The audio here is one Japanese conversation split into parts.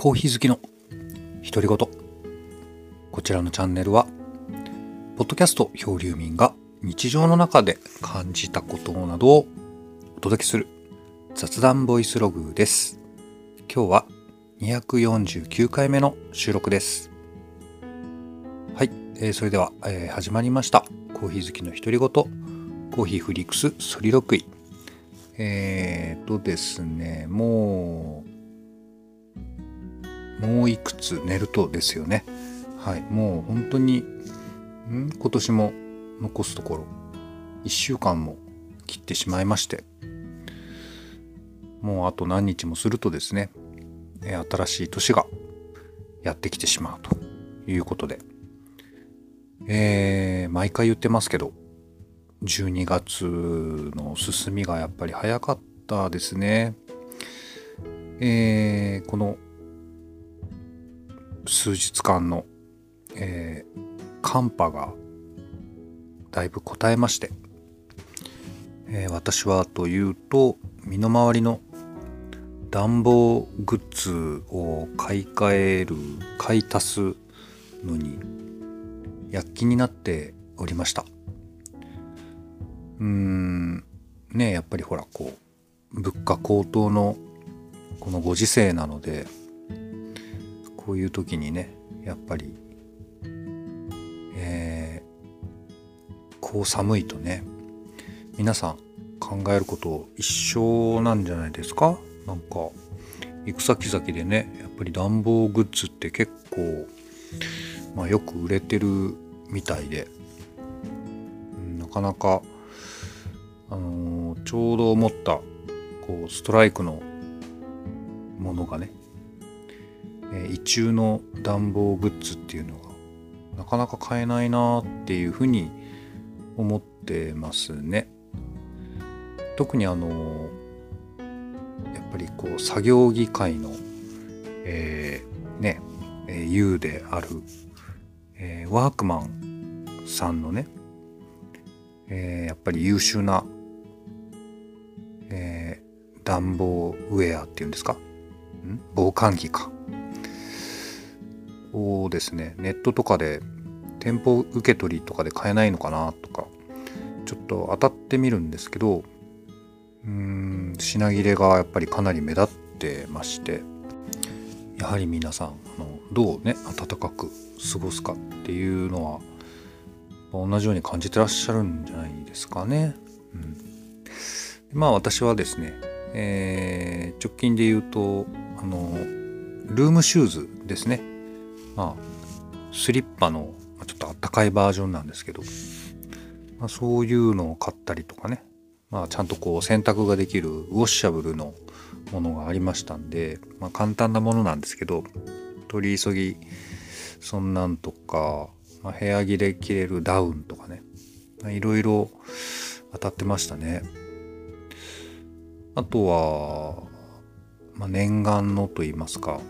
コーヒー好きの独り言こちらのチャンネルはポッドキャスト漂流民が日常の中で感じたことなどをお届けする雑談ボイスログです。今日は249回目の収録です。はい、えー、それでは、えー、始まりました。コーヒー好きの独り言コーヒーフリックスソリロクイ。えー、とですねもうもういくつ寝るとですよね。はい、もう本当に、ん？今年も残すところ、1週間も切ってしまいまして、もうあと何日もするとですね、新しい年がやってきてしまうということで、えー、毎回言ってますけど、12月の進みがやっぱり早かったですね。えー、この数日間の、えー、寒波がだいぶ答えまして、えー、私はというと身の回りの暖房グッズを買い替える買い足すのに躍起になっておりました。うーんねやっぱりほらこう物価高騰のこのご時世なのでこういう時にねやっぱり、えー、こう寒いとね皆さん考えること一緒なんじゃないですか？なんか行く先々でねやっぱり暖房グッズって結構、まあ、よく売れてるみたいで、なかなか、あのー、ちょうど思ったこうストライクのものがねえー、異中の暖房グッズっていうのがなかなか買えないなっていうふうに思ってますね。特にあのやっぱりこう作業機械の、えー、ね、えー、U である、えー、ワークマンさんのね、えー、やっぱり優秀な、えー、暖房ウェアっていうんですか？ん？防寒着か。をですね。ネットとかで店舗受け取りとかで買えないのかなとかちょっと当たってみるんですけどうーん品切れがやっぱりかなり目立ってましてやはり皆さんあのどうね暖かく過ごすかっていうのは同じように感じてらっしゃるんじゃないですかね。うん、まあ私はですね、えー、直近で言うとあのルームシューズですね。まあスリッパのちょっとあったかいバージョンなんですけど、まあ、そういうのを買ったりとかね、まあ、ちゃんとこう洗濯ができるウォッシャブルのものがありましたんで、まあ、簡単なものなんですけど取り急ぎそんなんとか、まあ、部屋着で着れるダウンとかねいろいろ当たってましたね。あとは、まあ、念願のと言いますか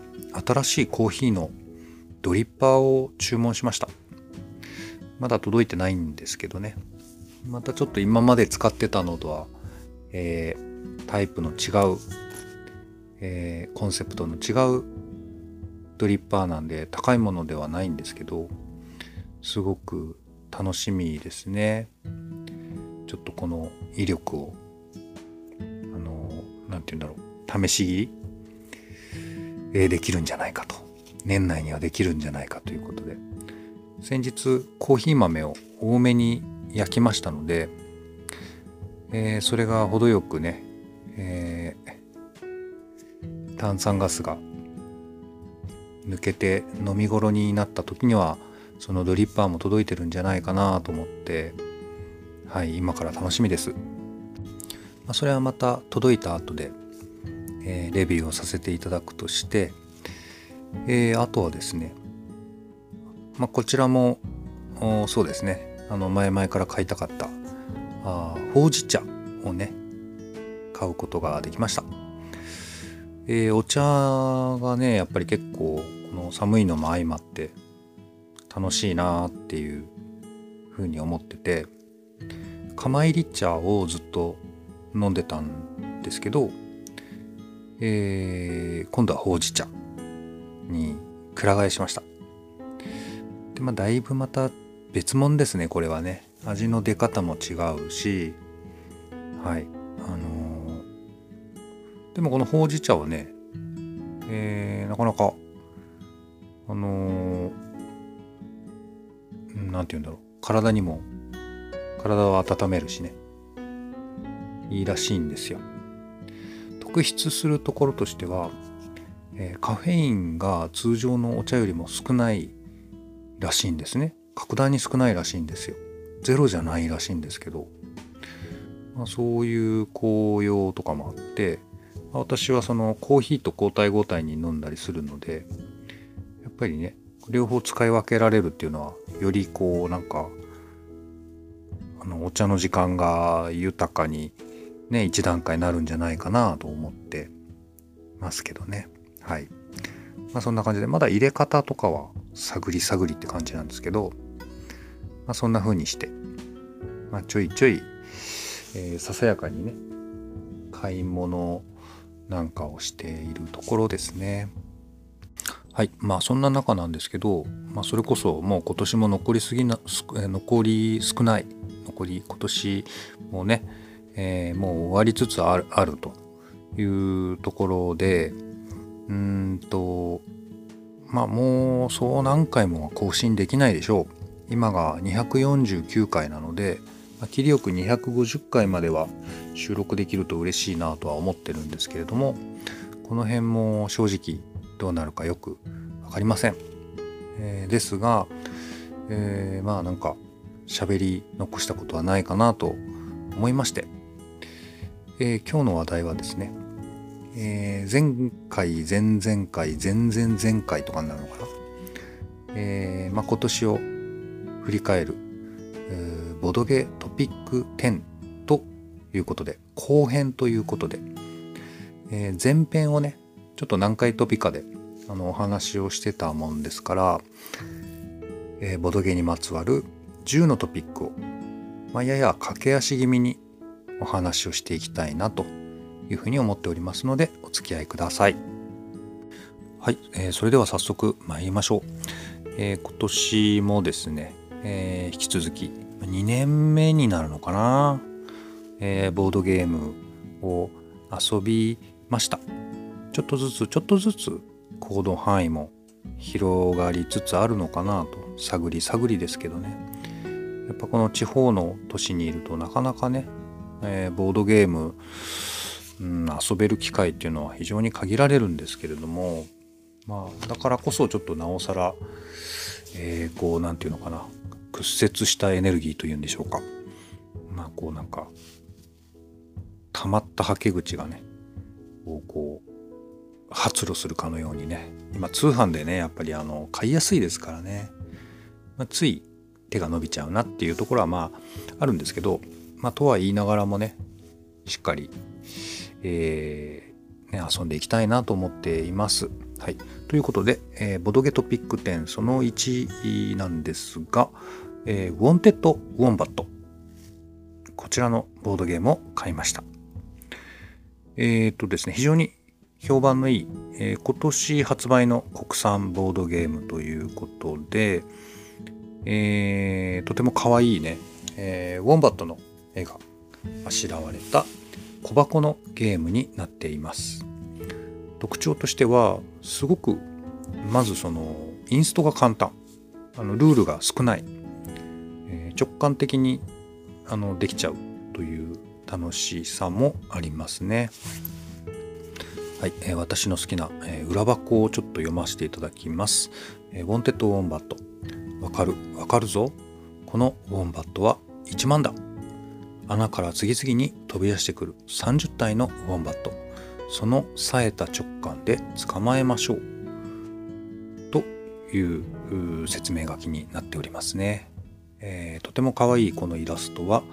新しいコーヒーのドリッパーを注文しました。まだ届いてないんですけどね。またちょっと今まで使ってたのとは、えー、タイプの違う、えー、コンセプトの違うドリッパーなんで高いものではないんですけどすごく楽しみですね。ちょっとこの威力をあの何て言うんだろう。試し切り、えー、できるんじゃないかと。年内にはできるんじゃないかということで。先日コーヒー豆を多めに焼きましたので、えー、それが程よくね、えー、炭酸ガスが抜けて飲み頃になった時にはそのドリッパーも届いてるんじゃないかなと思ってはい今から楽しみです、まあ、それはまた届いた後で、えー、レビューをさせていただくとしてえー、あとはですね、まあ、こちらもそうですね。あの前々から買いたかったあほうじ茶をね買うことができました、えー、お茶がねやっぱり結構この寒いのも相まって楽しいなっていうふうに思ってて釜入り茶をずっと飲んでたんですけど、えー、今度はほうじ茶。にく替えしました。でまあだいぶまた別物ですねこれはね。味の出方も違うし。はい。あのー、でもこのほうじ茶はねえー、なかなかあのー、て言うんだろう。体にも体を温めるしね。いいらしいんですよ。特筆するところとしては、え、カフェインが通常のお茶よりも少ないらしいんですね。格段に少ないらしいんですよ。ゼロじゃないらしいんですけど、まあ、そういう効用とかもあって私はそのコーヒーと交代交代に飲んだりするのでやっぱりね両方使い分けられるっていうのはよりこうなんかあのお茶の時間が豊かにね一段階になるんじゃないかなと思ってますけどね。はいまあそんな感じでまだ入れ方とかは探り探りって感じなんですけど、まあ、そんな風にして、まあ、ちょいちょい、えー、ささやかにね買い物なんかをしているところですね。はいまあそんな中なんですけど、まあ、それこそもう今年も残りすぎな残り少ない残り今年もね、えー、もう終わりつつあるあるというところでうんとまあもうそう何回も更新できないでしょう。今が249回なので、切りよく250回までは収録できると嬉しいなとは思ってるんですけれどもこの辺も正直どうなるかよく分かりません、えー、ですが、えー、まあなんか喋り残したことはないかなと思いまして、えー、今日の話題はですね、えー、前回前々回前々前回とかになるのかな、えーまあ、今年を振り返るボドゲトピック10ということで後編ということで、えー、前編をねちょっと何回トピカであのお話をしてたもんですから、えー、ボドゲにまつわる10のトピックを、まあ、やや駆け足気味にお話をしていきたいなというふうに思っておりますのでお付き合いください。はい、えー、それでは早速参りましょう。えー、今年もですね、えー、引き続き2年目になるのかな、えー、ボードゲームを遊びましたちょっとずつちょっとずつ行動範囲も広がりつつあるのかなと探り探りですけどねやっぱこの地方の都市にいるとなかなかね、えー、ボードゲーム、うん、遊べる機会っていうのは非常に限られるんですけれどもまあだからこそちょっとなおさら、えー、こう何て言うのかな屈折したエネルギーというんでしょうか。まあこうなんか溜まったはけ口がねをこう発露するかのようにね今通販でねやっぱりあの買いやすいですからね、まあ、つい手が伸びちゃうなっていうところはまああるんですけどまあとは言いながらもねしっかり、えーね、遊んでいきたいなと思っています。はい、ということで、えー、ボドゲトピック10その1なんですが、えー、ウォンテッド・ウォンバットこちらのボードゲームを買いました。えっ、とですね、非常に評判のいい、えー、今年発売の国産ボードゲームということで、えー、とても可愛いね、えー、ウォンバットの絵があしらわれた小箱のゲームになっています。特徴としてはすごくまずそのインストが簡単あのルールが少ない、えー、直感的にあのできちゃうという楽しさもありますね。はい、えー、私の好きな、えー、裏箱をちょっと読ませていただきます。えー、ウォンテッドウォンバット。わかるわかるぞ。このウォンバットは1万だ。穴から次々に飛び出してくる30体のウォンバット。その冴えた直感で捕まえましょう。という説明書きになっておりますね、えー、とても可愛いこのイラストは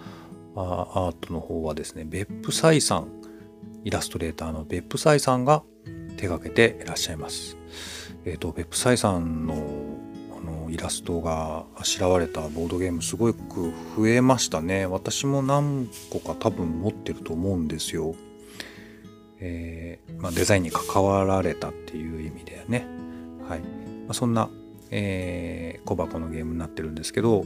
アートの方はですね別府さいさんイラストレーターの別府さいさんが手がけていらっしゃいます。えっ、ー、と別府イさんのイラストがあしらわれたボードゲームすごく増えましたね私も何個か多分持ってると思うんですよえー、まあ、デザインに関わられたっていう意味でね、はいまあ、そんな、えー、小箱のゲームになってるんですけど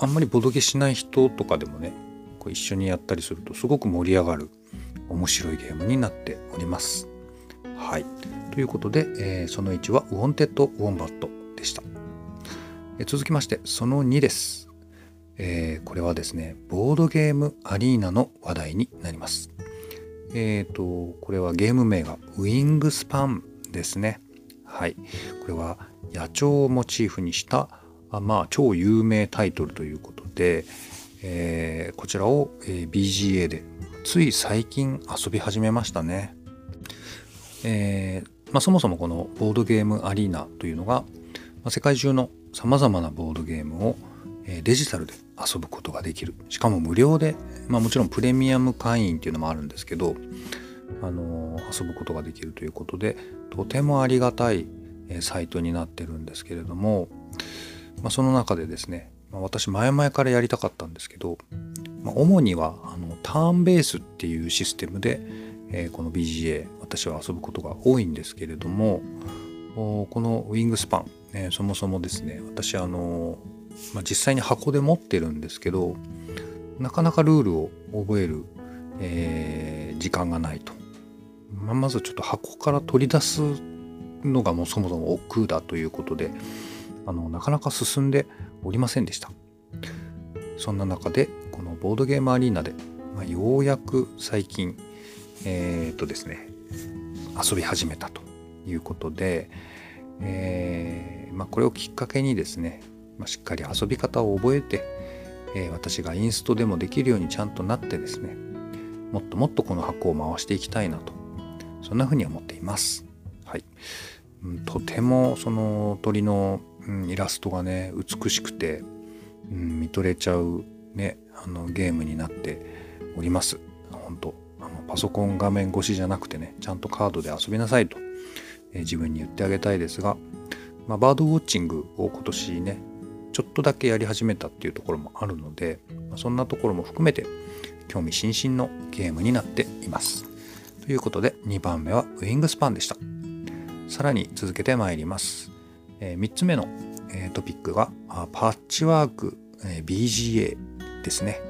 あんまりボドゲしない人とかでもねこう一緒にやったりするとすごく盛り上がる面白いゲームになっております。はい。ということで、えー、その1はウォンテッド・ウォンバットでした。えー、続きましてその2です、えー、これはですねボードゲームアリーナの話題になります。えっ、ー、とこれはゲーム名がウィングスパンですね。はい。これは野鳥をモチーフにしたあまあ超有名タイトルということで、えー、こちらを、えー、BGA でつい最近遊び始めましたね。えーまあ、そもそもこのボードゲームアリーナというのが、まあ、世界中のさまざまなボードゲームを、デジタルで遊ぶことができる。しかも無料で、まあ、もちろんプレミアム会員っていうのもあるんですけど、あの、遊ぶことができるということでとてもありがたい、サイトになってるんですけれども、まあ、その中でですね、ま、私前々からやりたかったんですけど、まあ、主にはあのターンベースっていうシステムで、えー、この BGA 私は遊ぶことが多いんですけれどもこのウィングスパン、ね、そもそもですね私あの、まあ、実際に箱で持ってるんですけどなかなかルールを覚える、えー、時間がないと、まあ、まずちょっと箱から取り出すのがもうそもそも億劫だということであのなかなか進んでおりませんでした。そんな中でこのボードゲームアリーナで、まあ、ようやく最近えー、っとですね遊び始めたということで、えー、まあ、これをきっかけにですね、まあ、しっかり遊び方を覚えて、えー、私がインストでもできるようにちゃんとなってですねもっともっとこの箱を回していきたいなとそんなふうに思っています。はい、とてもその鳥の、うん、イラストがね美しくて、うん、見とれちゃう、ね、あのゲームになっております。本当パソコン画面越しじゃなくてねちゃんとカードで遊びなさいと、えー、自分に言ってあげたいですが、まあ、バードウォッチングを今年ねちょっとだけやり始めたっていうところもあるので、まあ、そんなところも含めて興味津々のゲームになっています。ということで2番目はウィングスパンでした。さらに続けてまいります。えー、3つ目の、えー、トピックがパッチワーク、え、BGA ですね。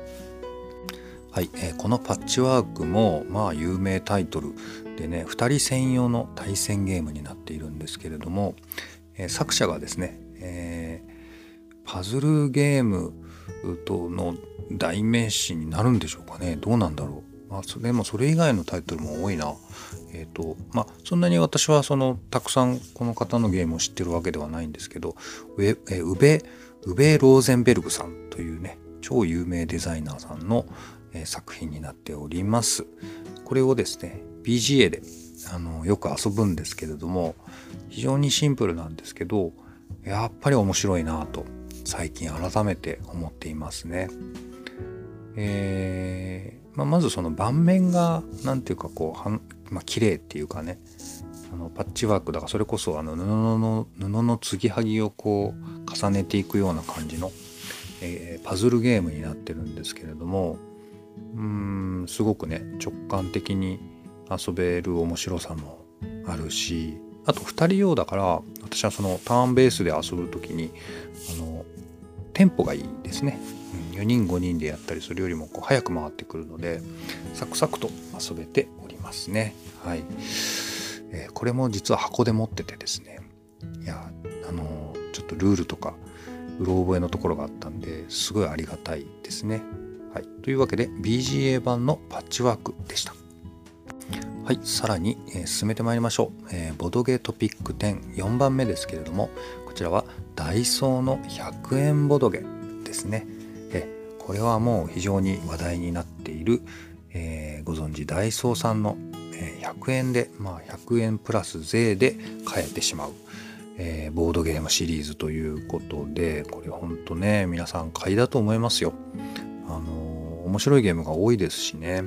はい、えー、このパッチワークもまあ有名タイトルでね2人専用の対戦ゲームになっているんですけれども、えー、作者がですね、えー、パズルゲームとの代名詞になるんでしょうかね。どうなんだろう、まあ、それもそれ以外のタイトルも多いな。え、ー、とまあそんなに私はそのたくさんこの方のゲームを知ってるわけではないんですけどウェ、えウベウベ・ローゼンベルグさんというね超有名デザイナーさんの、え作品になっております。これをですね BGA であのよく遊ぶんですけれども非常にシンプルなんですけどやっぱり面白いなと最近改めて思っていますね。えーまあ、まずその盤面が何ていうかこうはん、まあ綺麗っていうかねあのパッチワークだからそれこそあの布の布の継ぎはぎをこう重ねていくような感じの、えー、パズルゲームになってるんですけれどもうんすごくね直感的に遊べる面白さもあるしあと2人用だから私はそのターンベースで遊ぶ時にあのテンポがいいですね、うん、4人5人でやったりするよりもこう早く回ってくるのでサクサクと遊べておりますね。はい、えー、これも実は箱で持っててですね。いやあのちょっとルールとかうろ覚えのところがあったんですごいありがたいですね。はい、というわけで BGA 版のパッチワークでした。はい、さらに、えー、進めてまいりましょう、えー、ボドゲトピック104番目ですけれどもこちらはダイソーの100円ボドゲですね。えこれはもう非常に話題になっている、えー、ご存知ダイソーさんの、え100円で、まあ、100円プラス税で買えてしまう、えボードゲームシリーズということでこれほんとね皆さん買いだと思いますよ。あの面白いゲームが多いですしね。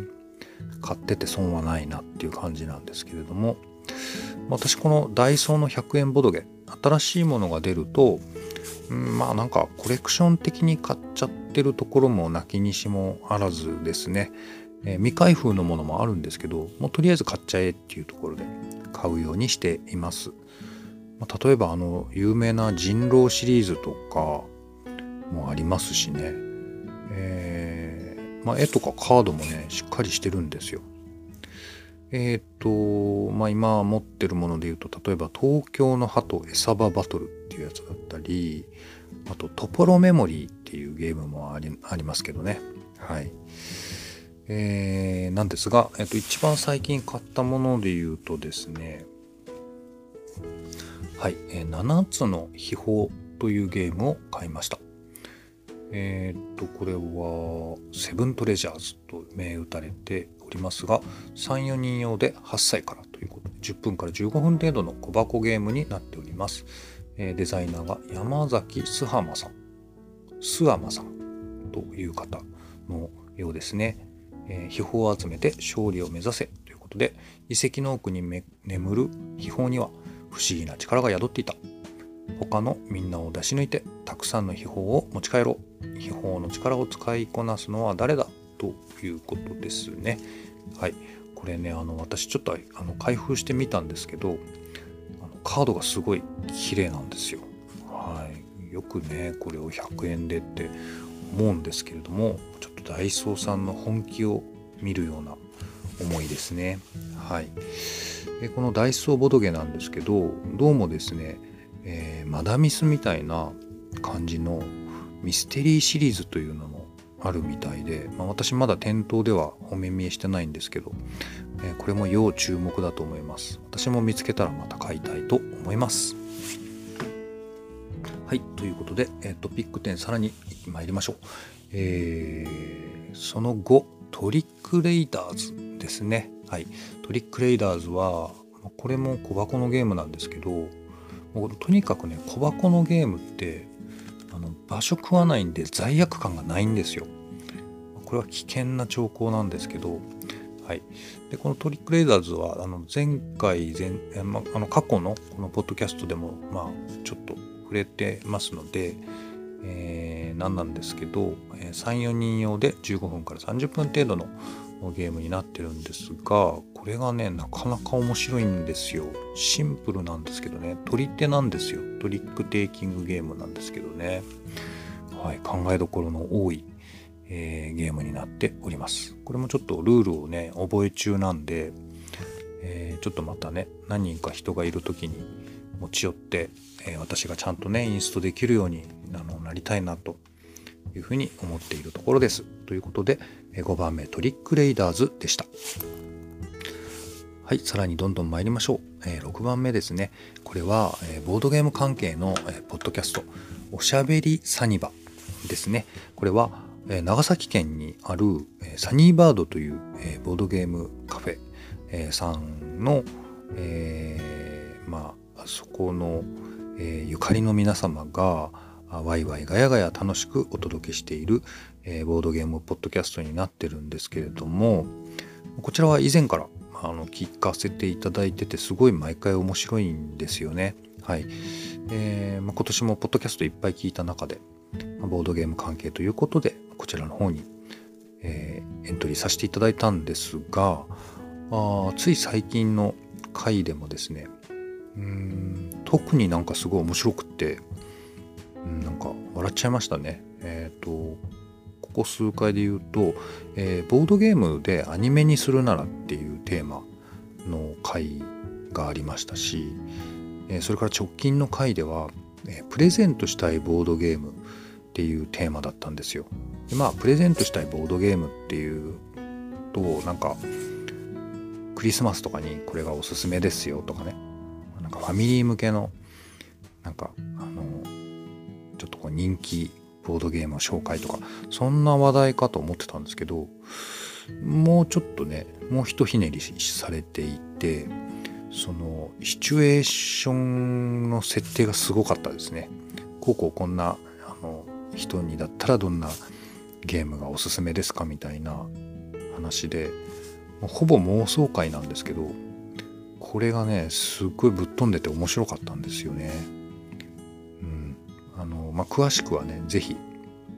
買ってて損はないなっていう感じなんですけれども。私このダイソーの100円ボドゲ新しいものが出ると、うん、まあなんかコレクション的に買っちゃってるところもなきにしもあらずですね、えー、未開封のものもあるんですけどもうとりあえず買っちゃえっていうところで買うようにしています。まあ、例えばあの有名な人狼シリーズとかもありますしね、えー、まあ、絵とかカードもねしっかりしてるんですよ。えっ、ー、とまあ今持ってるもので言うと例えば東京の鳩餌場バトルっていうやつだったりあとトポロメモリーっていうゲームもありありますけどね。はい。えー、なんですが、えっ、ー、と一番最近買ったもので言うとですねはい、えー、7つの秘宝というゲームを買いました。えっ、とこれはセブントレジャーズと銘打たれておりますが34人用で8歳からということで10分から15分程度の小箱ゲームになっております、えデザイナーが山崎須浜さん須浜さんという方のようですね、え秘宝を集めて勝利を目指せということで遺跡の奥に眠る秘宝には不思議な力が宿っていた。他のみんなを出し抜いてたくさんの秘宝を持ち帰ろう秘宝の力を使いこなすのは誰だということですね。はい、これねあの私ちょっとあの開封してみたんですけどあのカードがすごい綺麗なんですよ。はい、よくねこれを100円でって思うんですけれどもちょっとダイソーさんの本気を見るような思いですね。はい、でこのダイソーボドゲなんですけどどうもですね、マダミスみたいな感じのミステリーシリーズというのもあるみたいで、まあ、私まだ店頭ではお目見えしてないんですけど、えー、これも要注目だと思います。私も見つけたらまた買いたいと思います。はいということで、えー、トピック10さらに参りましょう、えー、その後トリックレイダーズですね。はい。トリックレイダーズはこれも小箱のゲームなんですけどとにかくね小箱のゲームってあの場所食わないんで罪悪感がないんですよ。これは危険な兆候なんですけど、はい、でこのトリックレーダーズはあの前回前、まあの過去のこのポッドキャストでも、まあ、ちょっと触れてますので、えー、何なんですけど34人用で15分から30分程度のゲームになってるんですがこれがねなかなか面白いんですよ。シンプルなんですけどね。取り手なんですよ。トリックテイキングゲームなんですけどね。はい考えどころの多い、えー、ゲームになっております。これもちょっとルールをね覚え中なんで、えー、ちょっとまたね何人か人がいる時に持ち寄って、えー、私がちゃんとねインストできるようにあのなりたいなというふうに思っているところです。ということで5番目トリックレイダーズでした。はい、さらにどんどん参りましょう。えー、6番目ですね。これは、え、ボードゲーム関係の、え、ポッドキャスト、おしゃべりサニバですね。これは、え、長崎県にある、え、サニーバードという、え、ボードゲームカフェ、え、さんの、え、まあ、そこの、え、ゆかりの皆様が、ワイワイガヤガヤ楽しくお届けしている、えー、ボードゲームポッドキャストになってるんですけれどもこちらは以前からあの聞かせていただいててすごい毎回面白いんですよね。はい。えーまあ、今年もポッドキャストいっぱい聞いた中で、まあ、ボードゲーム関係ということでこちらの方に、えー、エントリーさせていただいたんですがあつい最近の回でもですねうん特になんかすごい面白くってなんか笑っちゃいましたね。えっ、ー、とここ数回で言うと、えー、ボードゲームでアニメにするならっていうテーマの回がありましたし、えー、それから直近の回では、えー、プレゼントしたいボードゲームっていうテーマだったんですよ。でまあプレゼントしたいボードゲームっていうとなんかクリスマスとかにこれがおすすめですよとかねなんかファミリー向けのなんかあのちょっとこう人気ボードゲームの紹介とかそんな話題かと思ってたんですけどもうちょっとねもうひとひねりされていてそのシチュエーションの設定がすごかったですね。こうこうこんなあの人にだったらどんなゲームがおすすめですかみたいな話でほぼ妄想会なんですけどこれがねすっごいぶっ飛んでて面白かったんですよね。まあ、詳しくはね、ぜひ、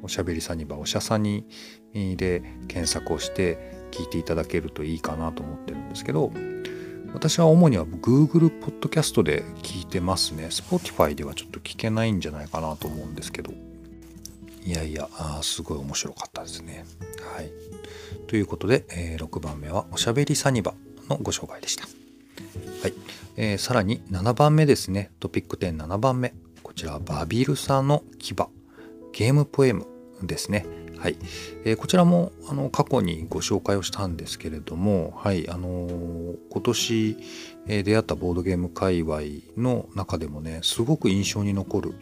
おしゃべりサニバ、おしゃさにで検索をして聞いていただけるといいかなと思ってるんですけど、私は主には Google ポッドキャストで聞いてますね。Spotify ではちょっと聞けないんじゃないかなと思うんですけど。いやいや、あすごい面白かったですね。はい。ということで、えー、6番目はおしゃべりサニバのご紹介でした。はい。えー、さらに7番目ですね。トピック107番目。こちら、バビルサの牙。ゲームポエムですね。はい、えー、こちらもあの過去にご紹介をしたんですけれども、はいあのー、今年、えー、出会ったボードゲーム界隈の中でもねすごく印象に残る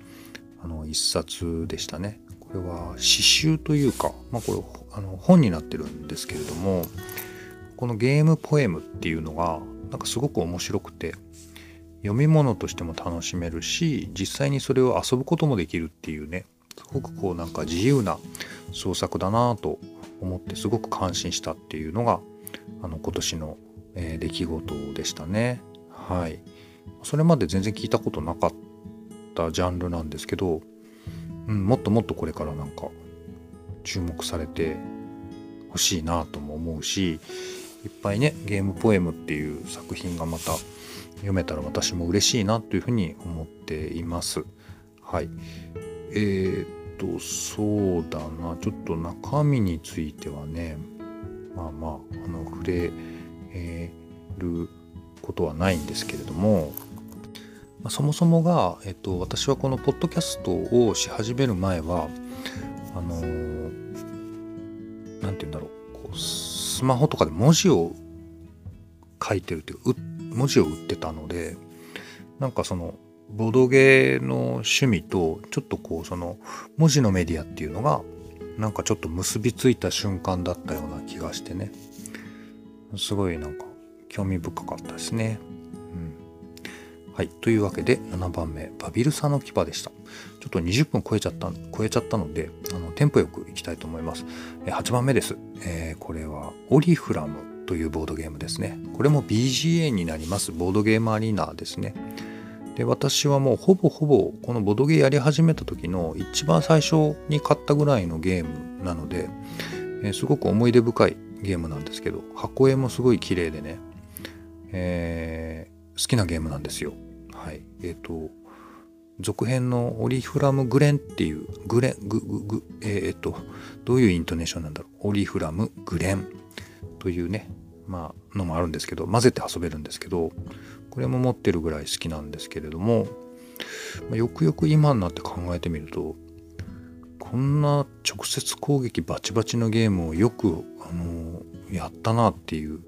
あの一冊でしたね。これは詩集というか、まあ、これあの本になってるんですけれどもこのゲームポエムっていうのがなんかすごく面白くて読み物としても楽しめるし実際にそれを遊ぶこともできるっていうねすごくこうなんか自由な創作だなと思ってすごく感心したっていうのがあの今年の、えー、出来事でしたね。はい。それまで全然聞いたことなかったジャンルなんですけど、うん、もっともっとこれからなんか注目されてほしいなとも思うしいっぱいねゲームポエムっていう作品がまた読めたら私も嬉しいなというふうに思っています。はい。えーとそうだなちょっと中身についてはねまあまああの触れることはないんですけれども、まあ、そもそもが、えっと、私はこのポッドキャストをし始める前はあの何て言うんだろうこうスマホとかで文字を書いてるっていう文字を打ってたのでなんかそのボドゲの趣味とちょっとこうその文字のメディアっていうのがなんかちょっと結びついた瞬間だったような気がしてねすごいなんか興味深かったですね。うん、はい。というわけで7番目、バビルサの牙でした。ちょっと20分超えちゃった、超えちゃったので、あの、テンポよくいきたいと思います。8番目です。えー、これはオリフラムというボードゲームですね。これも BGA になります。ボードゲームアリーナですね。で私はもうほぼほぼこのボドゲーやり始めた時の一番最初に買ったぐらいのゲームなので、えー、すごく思い出深いゲームなんですけど箱絵もすごい綺麗でね、えー、好きなゲームなんですよ。はい。えっ、ー、と続編のオリフラム・グレンっていうグレングググえっ、とどういうイントネーションなんだろうオリフラム・グレンというねまあのもあるんですけど混ぜて遊べるんですけどこれも持ってるぐらい好きなんですけれども、ま、よくよく今になって考えてみるとこんな直接攻撃バチバチのゲームをよくあのやったなっていう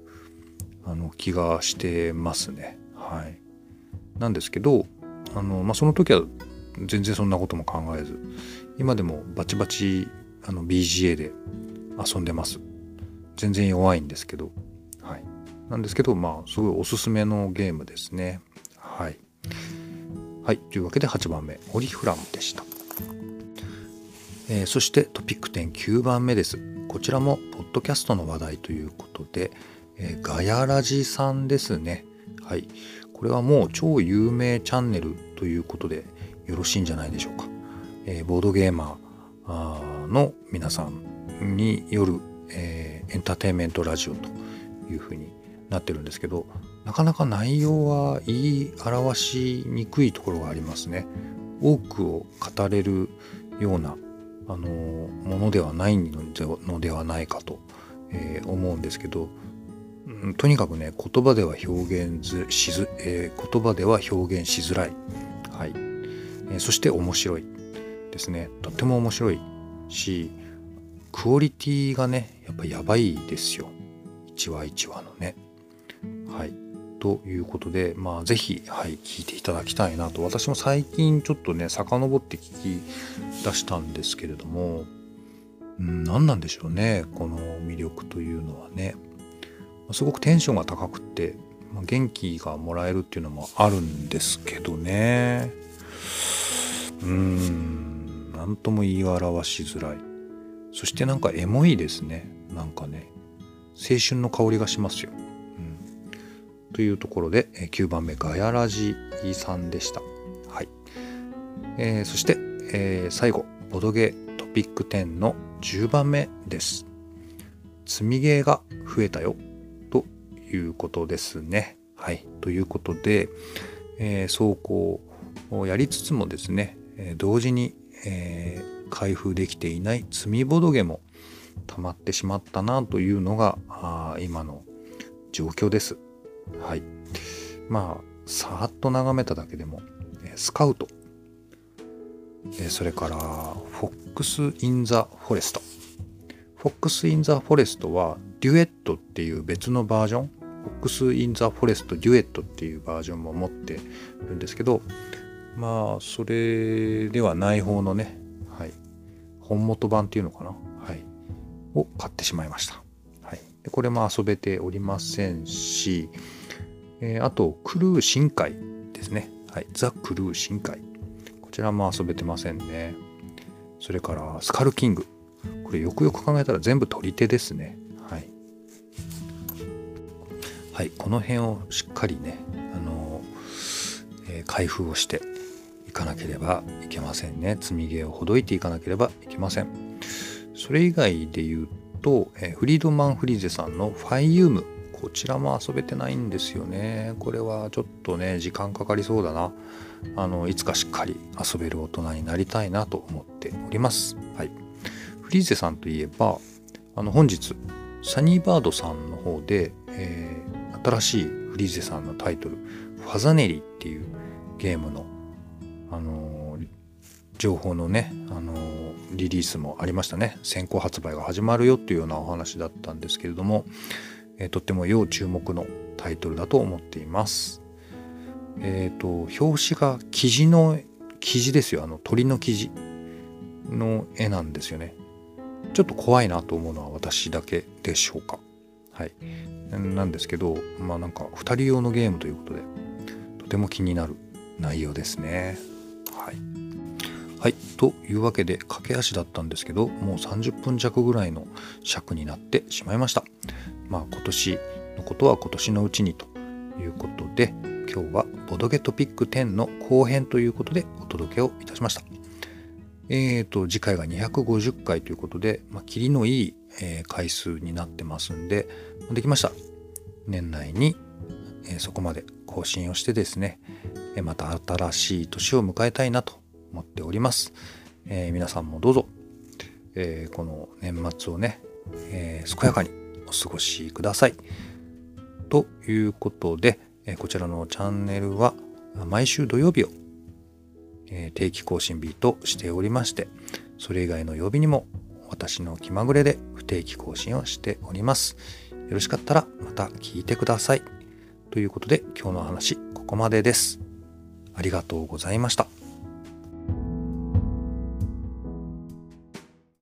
あの気がしてますね。はい、なんですけどあの、まあ、その時は全然そんなことも考えず今でもバチバチあの BGA で遊んでます。全然弱いんですけどはいなんですけど、まあ、すごいおすすめのゲームですね。はい。はい。というわけで8番目、オリフラムでした。えー、そしてトピック10、9番目です。こちらも、ポッドキャストの話題ということで、えー、ガヤラジさんですね。はい。これはもう超有名チャンネルということでよろしいんじゃないでしょうか。えー、ボードゲーマーの皆さんによる、えー、エンターテインメントラジオというふうになってるんですけどなかなか内容は言い表しにくいところがありますね。多くを語れるようなあのものではないのではないかと、えー、思うんですけど、うん、とにかくね言葉では表現しず、えー、言葉では表現しづらい、はい。えー、そして面白いですね。とっても面白いしクオリティがねやっぱやばいですよ1話1話のねはい。ということで、まあ、ぜひ、はい、聞いていただきたいなと。私も最近ちょっとね、遡って聞き出したんですけれども、うん、何なんでしょうね、この魅力というのはね。すごくテンションが高くって、元気がもらえるっていうのもあるんですけどね。うーん、何とも言い表しづらい。そしてなんかエモいですね。なんかね、青春の香りがしますよ。うんというところで9番目ガヤラジさんでした。はい。えー、そして、えー、最後、ボドゲトピック10の10番目です。積みゲーが増えたよということですね。はい。ということで、えー、走行をやりつつもですね、え同時に、えー、開封できていない積みボドゲも溜まってしまったなというのがあ今の状況です。はい。まあ、さーっと眺めただけでも、スカウト、それから、フォックス・イン・ザ・フォレスト。フォックス・イン・ザ・フォレストは、デュエットっていう別のバージョン、 Fox in the Forest Duet っていうバージョンも持ってるんですけど、まあ、それではない方のね、本元版っていうのかな、はい、を買ってしまいました。はい、でこれも遊べておりませんし、えー、あと、クルー深海ですね。はい、ザ・クルー深海。こちらも遊べてませんね。それから、スカルキング。これよくよく考えたら全部取り手ですね。はい。はい、この辺をしっかりね、あのー、えー、開封をしていかなければいけませんね。積み毛をほどいていかなければいけません。それ以外で言うと、え、フリードマン・フリーゼさんのファイユームこちらも遊べてないんですよね。これはちょっとね、時間かかりそうだな。あの、いつかしっかり遊べる大人になりたいなと思っております。はい。フリーゼさんといえば、あの、本日、サニーバードさんの方で、えー、新しいフリーゼさんのタイトル、ファザネリっていうゲームの、あの、情報のね、あの、リリースもありましたね。先行発売が始まるよっていうようなお話だったんですけれども、えー、とっても要注目のタイトルだと思っています。えっ、ー、と表紙が生地の生地ですよあの鳥の生地の絵なんですよね。ちょっと怖いなと思うのは私だけでしょうか。はい。なんですけどまあなんか2人用のゲームということでとても気になる内容ですね。はい。はい。というわけで駆け足だったんですけどもう30分弱ぐらいの尺になってしまいました。まあ、今年のことは今年のうちにということで今日はボドゲトピック10の後編ということでお届けをいたしました。えーと、次回が250回ということで、まあ、キリのいい、えー、回数になってますんで、できました。年内に、えー、そこまで更新をしてですね、また新しい年を迎えたいなと思っております。え皆さんもどうぞ、えこの年末をね、え健やかにお過ごしください。ということで、えこちらのチャンネルは毎週土曜日をえ定期更新日としておりまして、それ以外の曜日にも私の気まぐれで不定期更新をしております。よろしかったらまた聞いてください。ということで今日の話ここまでです。ありがとうございました。